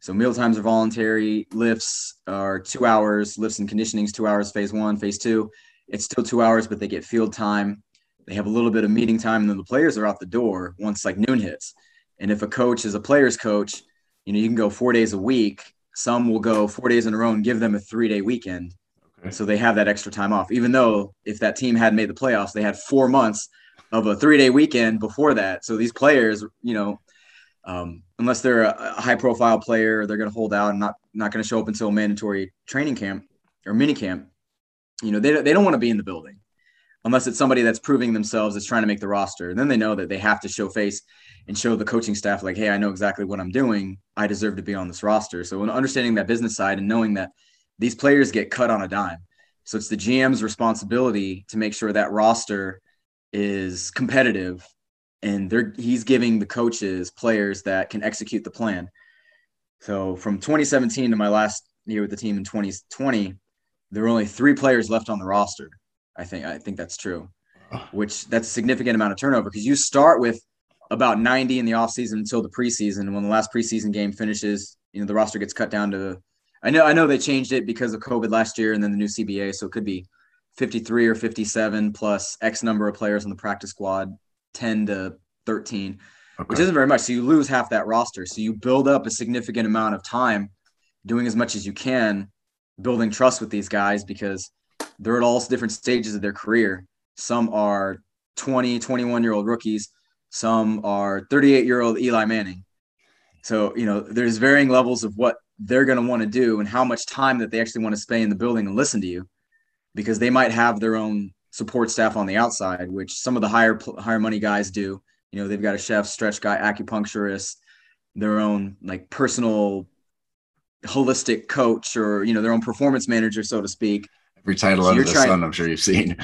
[SPEAKER 9] So meal times are voluntary. Lifts are two hours. Lifts and conditioning is two hours. Phase one, phase two it's still two hours, but they get field time. They have a little bit of meeting time, and then the players are out the door once like noon hits. And if a coach is a player's coach, you know, you can go four days a week. Some will go four days in a row and give them a three day weekend. Okay. So they have that extra time off, even though if that team had made the playoffs, they had four months of a three day weekend before that. So these players, you know, um, unless they're a, high profile player, they're going to hold out and not, not going to show up until mandatory training camp or mini camp you know, they, they don't want to be in the building unless it's somebody that's proving themselves that's trying to make the roster. And then they know that they have to show face and show the coaching staff like, hey, I know exactly what I'm doing. I deserve to be on this roster. So understanding that business side and knowing that these players get cut on a dime. So it's the GM's responsibility to make sure that roster is competitive and they're he's giving the coaches players that can execute the plan. So from 2017 to my last year with the team in 2020, there were only three players left on the roster. I think I think that's true, which that's a significant amount of turnover because you start with about 90 in the offseason until the preseason. When the last preseason game finishes, you know the roster gets cut down to. I know I know they changed it because of COVID last year and then the new CBA, so it could be 53 or 57 plus X number of players on the practice squad, 10 to 13, okay. which isn't very much. So you lose half that roster. So you build up a significant amount of time doing as much as you can building trust with these guys because they're at all different stages of their career. Some are 20, 21 year old rookies. Some are 38 year old Eli Manning. So, you know, there's varying levels of what they're going to want to do and how much time that they actually want to spend in the building and listen to you because they might have their own support staff on the outside, which some of the higher, higher money guys do. You know, they've got a chef, stretch guy, acupuncturist, their own like personal holistic coach or you know their own performance manager so to speak.
[SPEAKER 4] Every title so under the trying, sun i'm sure you've seen.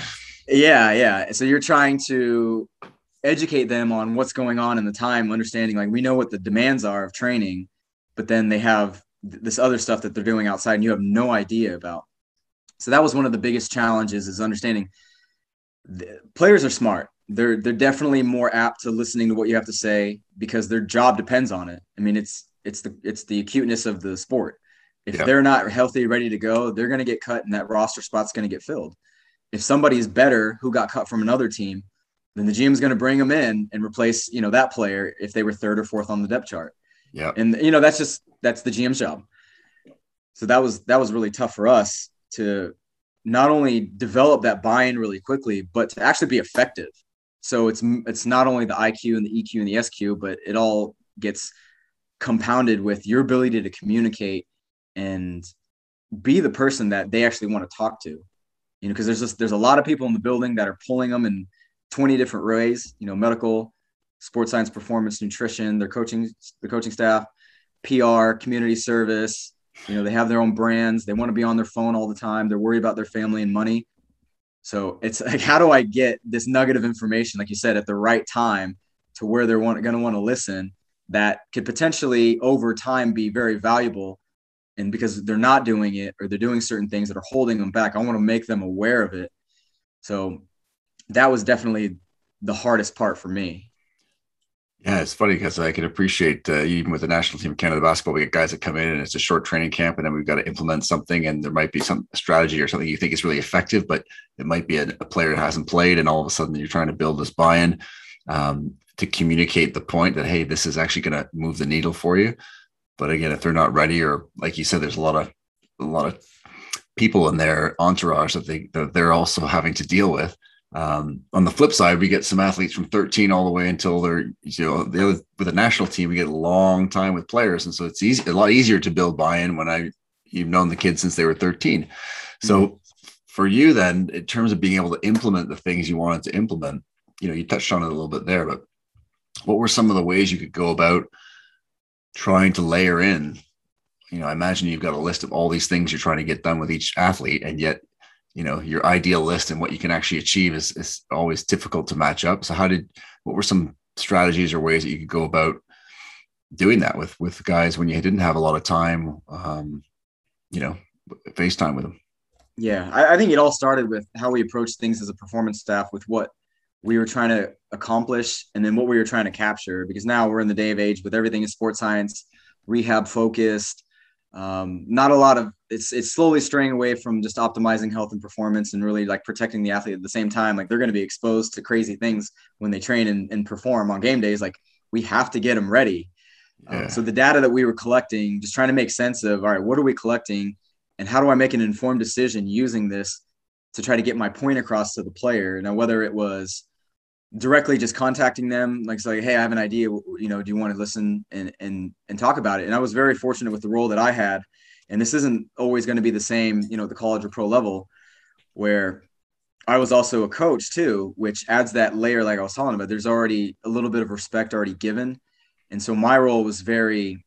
[SPEAKER 9] Yeah yeah. So you're trying to educate them on what's going on in the time understanding like we know what the demands are of training but then they have this other stuff that they're doing outside and you have no idea about. So that was one of the biggest challenges is understanding players are smart they're they're definitely more apt to listening to what you have to say because their job depends on it i mean it's it's the it's the acuteness of the sport. If yep. they're not healthy, ready to go, they're going to get cut, and that roster spot's going to get filled. If somebody's better who got cut from another team, then the GM is going to bring them in and replace you know that player if they were third or fourth on the depth chart.
[SPEAKER 4] Yeah,
[SPEAKER 9] and you know that's just that's the GM's job. So that was that was really tough for us to not only develop that buy-in really quickly, but to actually be effective. So it's it's not only the IQ and the EQ and the SQ, but it all gets compounded with your ability to communicate and be the person that they actually want to talk to you know because there's just there's a lot of people in the building that are pulling them in 20 different ways you know medical sports science performance nutrition their coaching the coaching staff pr community service You know, they have their own brands. They want to be on their phone all the time. They're worried about their family and money. So it's like, how do I get this nugget of information, like you said, at the right time to where they're going to want to listen that could potentially over time be very valuable. And because they're not doing it or they're doing certain things that are holding them back, I want to make them aware of it. So that was definitely the hardest part for me.
[SPEAKER 4] Yeah, it's funny because I can appreciate uh, even with the national team of Canada basketball, we get guys that come in and it's a short training camp, and then we've got to implement something, and there might be some strategy or something you think is really effective, but it might be a, a player that hasn't played, and all of a sudden you're trying to build this buy-in um, to communicate the point that hey, this is actually going to move the needle for you. But again, if they're not ready, or like you said, there's a lot of a lot of people in their entourage that they that they're also having to deal with um, on the flip side, we get some athletes from 13 all the way until they're, you know, they, with the national team, we get a long time with players. And so it's easy, a lot easier to build buy-in when I, you've known the kids since they were 13. So mm-hmm. for you then, in terms of being able to implement the things you wanted to implement, you know, you touched on it a little bit there, but what were some of the ways you could go about trying to layer in? You know, I imagine you've got a list of all these things you're trying to get done with each athlete, and yet you know your ideal list and what you can actually achieve is, is always difficult to match up. So how did what were some strategies or ways that you could go about doing that with with guys when you didn't have a lot of time um you know facetime with them?
[SPEAKER 9] Yeah I, I think it all started with how we approached things as a performance staff with what we were trying to accomplish and then what we were trying to capture. Because now we're in the day of age with everything is sports science rehab focused um, not a lot of it's it's slowly straying away from just optimizing health and performance and really like protecting the athlete at the same time. Like they're going to be exposed to crazy things when they train and, and perform on game days. Like we have to get them ready. Uh, yeah. so the data that we were collecting just trying to make sense of all right what are we collecting and how do i make an informed decision using this to try to get my point across to the player? Now whether it was directly just contacting them like say hey i have an idea. You know do you want to listen and and and talk about it? And i was very fortunate with the role that i had and this isn't always going to be the same you know the college or pro level where i was also a coach too which adds that layer like i was talking about. There's already a little bit of respect already given and so my role was very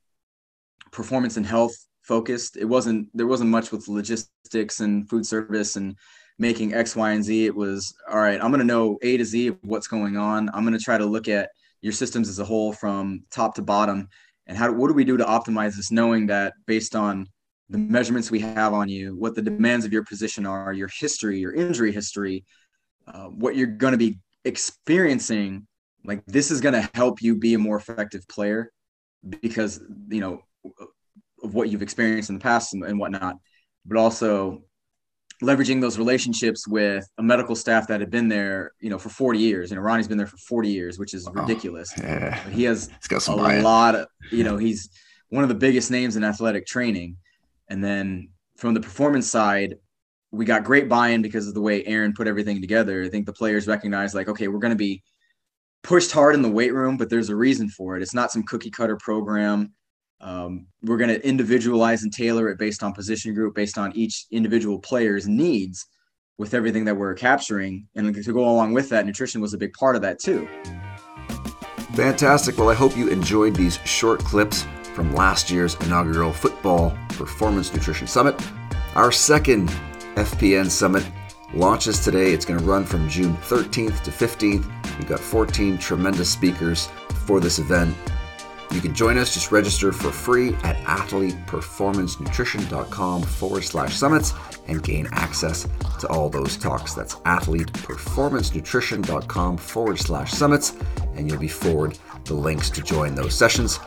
[SPEAKER 9] performance and health focused. It wasn't there wasn't much with logistics and food service and making X, Y, and Z. It was all right. I'm going to know A to Z of what's going on. I'm going to try to look at your systems as a whole from top to bottom, and how what do we do to optimize this, knowing that based on the measurements we have on you, what the demands of your position are, your history, your injury history, uh, what you're going to be experiencing, like this is going to help you be a more effective player because you know of what you've experienced in the past and, and whatnot, but also leveraging those relationships with a medical staff that had been there, you know, for 40 years. You know, Ronnie's been there for 40 years, which is ridiculous. Oh, yeah. He has a lot of, you know, he's one of the biggest names in athletic training. And then from the performance side, we got great buy-in because of the way Aaron put everything together. I think the players recognize like, okay, we're going to be pushed hard in the weight room, but there's a reason for it. It's not some cookie cutter program. Um, we're going to individualize and tailor it based on position group, based on each individual player's needs with everything that we're capturing. And to go along with that, nutrition was a big part of that too.
[SPEAKER 4] Fantastic. Well, I hope you enjoyed these short clips from last year's inaugural Football Performance Nutrition Summit. Our second FPN Summit launches today. It's going to run from June 13th to 15th. We've got 14 tremendous speakers for this event. You can join us, just register for free at athleteperformancenutrition.com forward slash summits and gain access to all those talks. That's athleteperformancenutrition.com forward slash summits, and you'll be forwarded the links to join those sessions.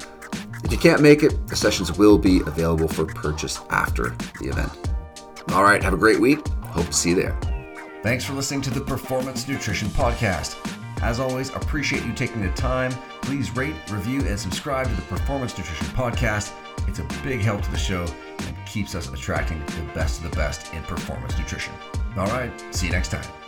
[SPEAKER 4] If you can't make it, the sessions will be available for purchase after the event. All right, have a great week. Hope to see you there. Thanks for listening to the Performance Nutrition Podcast. As always, appreciate you taking the time. Please rate, review, and subscribe to the Performance Nutrition Podcast. It's a big help to the show and keeps us attracting the best of the best in performance nutrition. All right, see you next time.